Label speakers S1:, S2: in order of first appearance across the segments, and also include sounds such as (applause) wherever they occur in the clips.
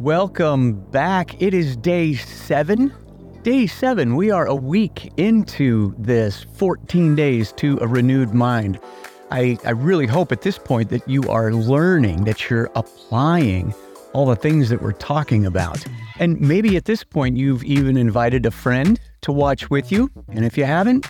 S1: Welcome back. It is day seven. Day seven. We are a week into this 14 days to a renewed mind. I, I really hope at this point that you are learning, that you're applying all the things that we're talking about. And maybe at this point, you've even invited a friend to watch with you. And if you haven't,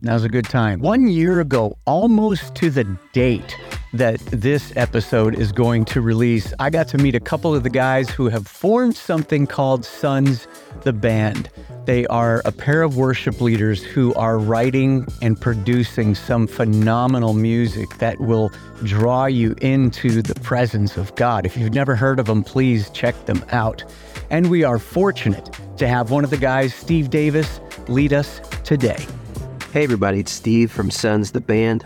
S1: now's a good time. One year ago, almost to the date, that this episode is going to release, I got to meet a couple of the guys who have formed something called Sons the Band. They are a pair of worship leaders who are writing and producing some phenomenal music that will draw you into the presence of God. If you've never heard of them, please check them out. And we are fortunate to have one of the guys, Steve Davis, lead us today.
S2: Hey, everybody, it's Steve from Sons the Band.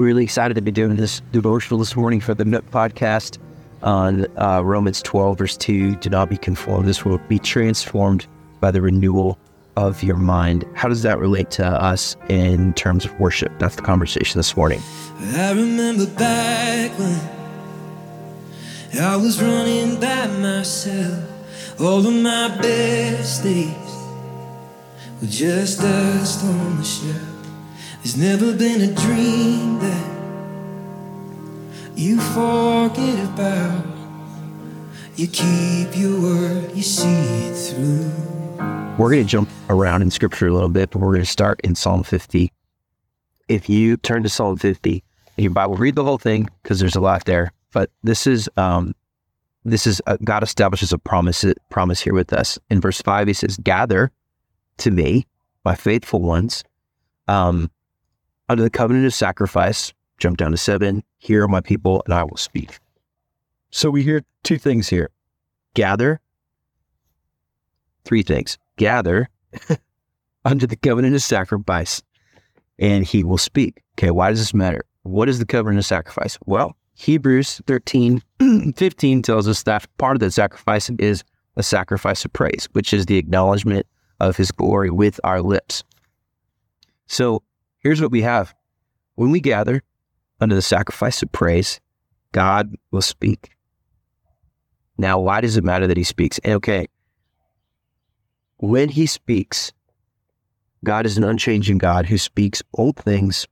S2: We're really excited to be doing this devotional this morning for the Nook podcast on uh, Romans 12, verse 2. Do not be conformed. This will be transformed by the renewal of your mind. How does that relate to us in terms of worship? That's the conversation this morning.
S3: I remember back when I was running by myself. All of my best days were just dust on. There's never been a dream that you forget about. You keep your word, you see it through.
S2: We're going to jump around in scripture a little bit, but we're going to start in Psalm 50. If you turn to Psalm 50 in your Bible, read the whole thing because there's a lot there. But this is um, this is uh, God establishes a promise promise here with us. In verse five, He says, "Gather to me, my faithful ones, um, under the covenant of sacrifice, jump down to seven, hear my people, and I will speak. So we hear two things here gather, three things gather (laughs) under the covenant of sacrifice, and he will speak. Okay, why does this matter? What is the covenant of sacrifice? Well, Hebrews 13, (clears throat) 15 tells us that part of the sacrifice is a sacrifice of praise, which is the acknowledgement of his glory with our lips. So Here's what we have when we gather under the sacrifice of praise, God will speak. Now, why does it matter that he speaks? Okay, when he speaks, God is an unchanging God who speaks old things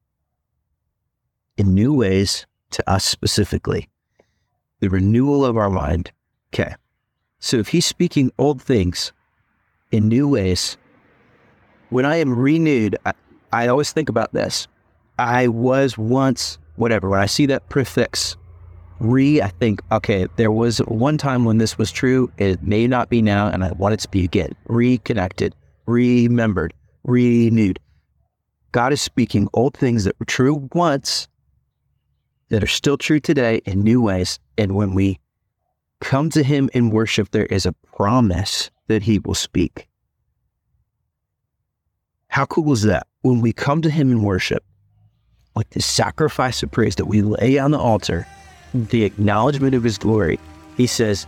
S2: in new ways to us specifically. The renewal of our mind. Okay. So if he's speaking old things in new ways, when I am renewed, I always think about this. I was once, whatever, when I see that prefix re, I think, okay, there was one time when this was true. It may not be now, and I want it to be again. Reconnected, remembered, renewed. God is speaking old things that were true once that are still true today in new ways. And when we come to Him in worship, there is a promise that He will speak. How cool is that? when we come to Him in worship, like the sacrifice of praise that we lay on the altar, the acknowledgement of His glory, He says,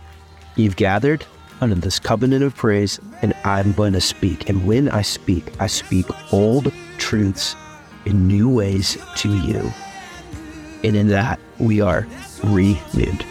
S2: You've gathered under this covenant of praise, and I'm going to speak. And when I speak, I speak old truths in new ways to you. And in that, we are renewed.